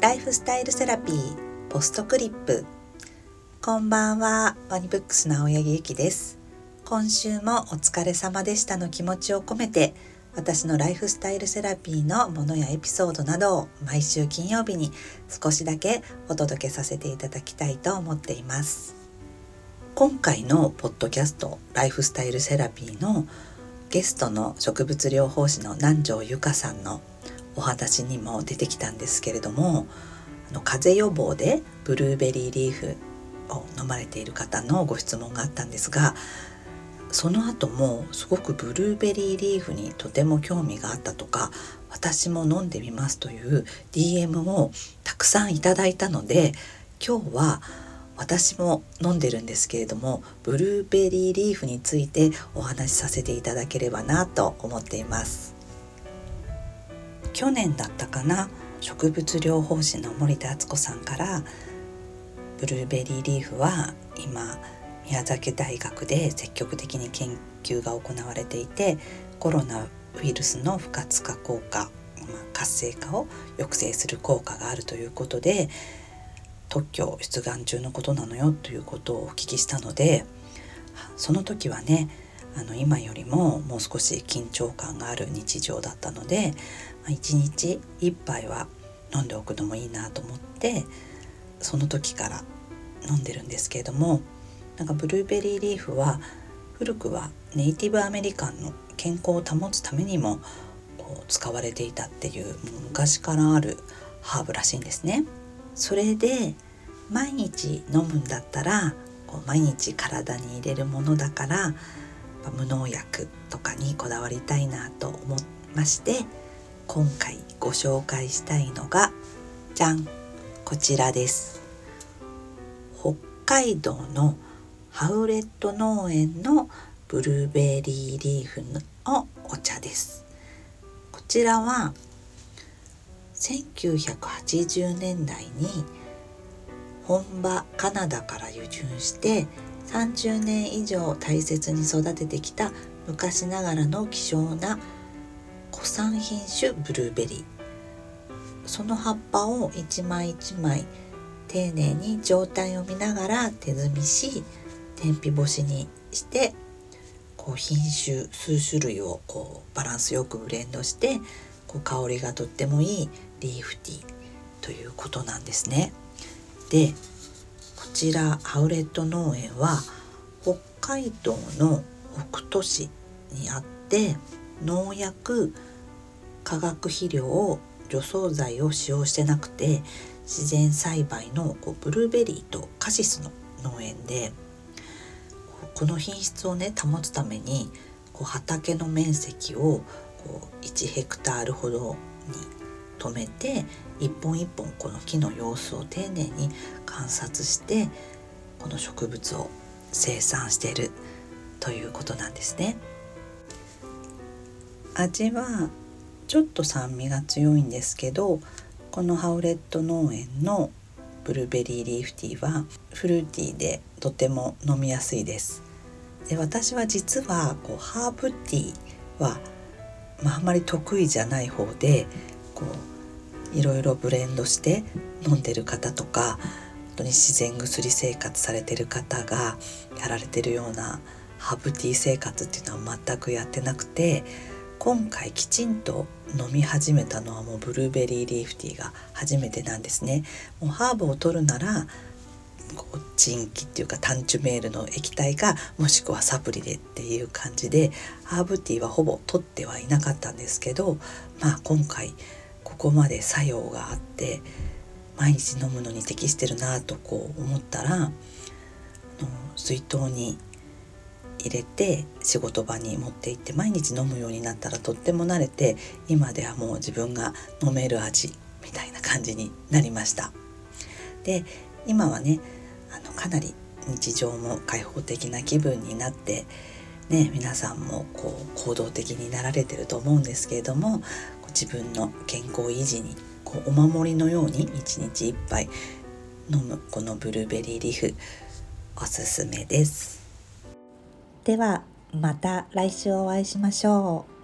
ライフスタイルセラピーポストクリップ。こんばんはワニブックスの青柳ゆきです。今週もお疲れ様でしたの気持ちを込めて私のライフスタイルセラピーのものやエピソードなどを毎週金曜日に少しだけお届けさせていただきたいと思っています。今回のポッドキャストライフスタイルセラピーのゲストの植物療法士の南條由香さんのお話にも出てきたんですけれどもあの風邪予防でブルーベリーリーフを飲まれている方のご質問があったんですがその後もすごくブルーベリーリーフにとても興味があったとか私も飲んでみますという DM をたくさんいただいたので今日は私も飲んでるんですけれどもブルーベリーリーフについてお話しさせていただければなと思っています。去年だったかな植物療法士の森田敦子さんからブルーベリーリーフは今宮崎大学で積極的に研究が行われていてコロナウイルスの不活化効果、まあ、活性化を抑制する効果があるということで特許出願中のことなのよということをお聞きしたのでその時はねあの今よりももう少し緊張感がある日常だったので1日1杯は飲んでおくのもいいなと思ってその時から飲んでるんですけれどもなんかブルーベリーリーフは古くはネイティブアメリカンの健康を保つためにも使われていたっていう昔からあるハーブらしいんですね。それで毎日飲むんだったらこう毎日体に入れるものだから無農薬とかにこだわりたいなと思いまして今回ご紹介したいのがじゃん。こちらです。北海道のハウレット農園のブルーベリーリーフのお茶です。こちらは1980年代に本場カナダから輸入して30年以上大切に育ててきた昔ながらの希少な古産品種ブルーベリーその葉っぱを一枚一枚丁寧に状態を見ながら手摘みし天日干しにしてこう品種数種類をこうバランスよくブレンドしてこう香りがとってもいいリーフティーということなんですね。でこちらハウレット農園は北海道の北斗市にあって農薬化学肥料を除草剤を使用してなくて自然栽培のこうブルーベリーとカシスの農園でこの品質をね保つためにこう畑の面積をこう1ヘクタールほどに止めて一本一本この木の様子を丁寧に観察してこの植物を生産しているということなんですね。味はちょっと酸味が強いんですけどこのハウレット農園のブルーベリーリーフティーはフルーティーでとても飲みやすいですで私は実はこうハーブティーは、まあ、あんまり得意じゃない方でこういろいろブレンドして飲んでる方とか本当に自然薬生活されてる方がやられてるようなハーブティー生活っていうのは全くやってなくて今回きちんと飲み始めたのはもうブルーベリーリーフティーが初めてなんですね。もうハーブを取るならこう鎮気っていうかタンチュメールの液体かもしくはサプリでっていう感じでハーブティーはほぼ取ってはいなかったんですけどまあ今回ここまで作用があって毎日飲むのに適してるなとこう思ったら水筒に入れて仕事場に持って行って毎日飲むようになったらとっても慣れて今ではもう自分が飲める味みたいな感じになりました。で今はねあのかなり日常も開放的な気分になってね皆さんもこう行動的になられてると思うんですけれども自分の健康維持にこうお守りのように一日1杯飲むこのブルーベリーリーフおすすめです。ではまた来週お会いしましょう。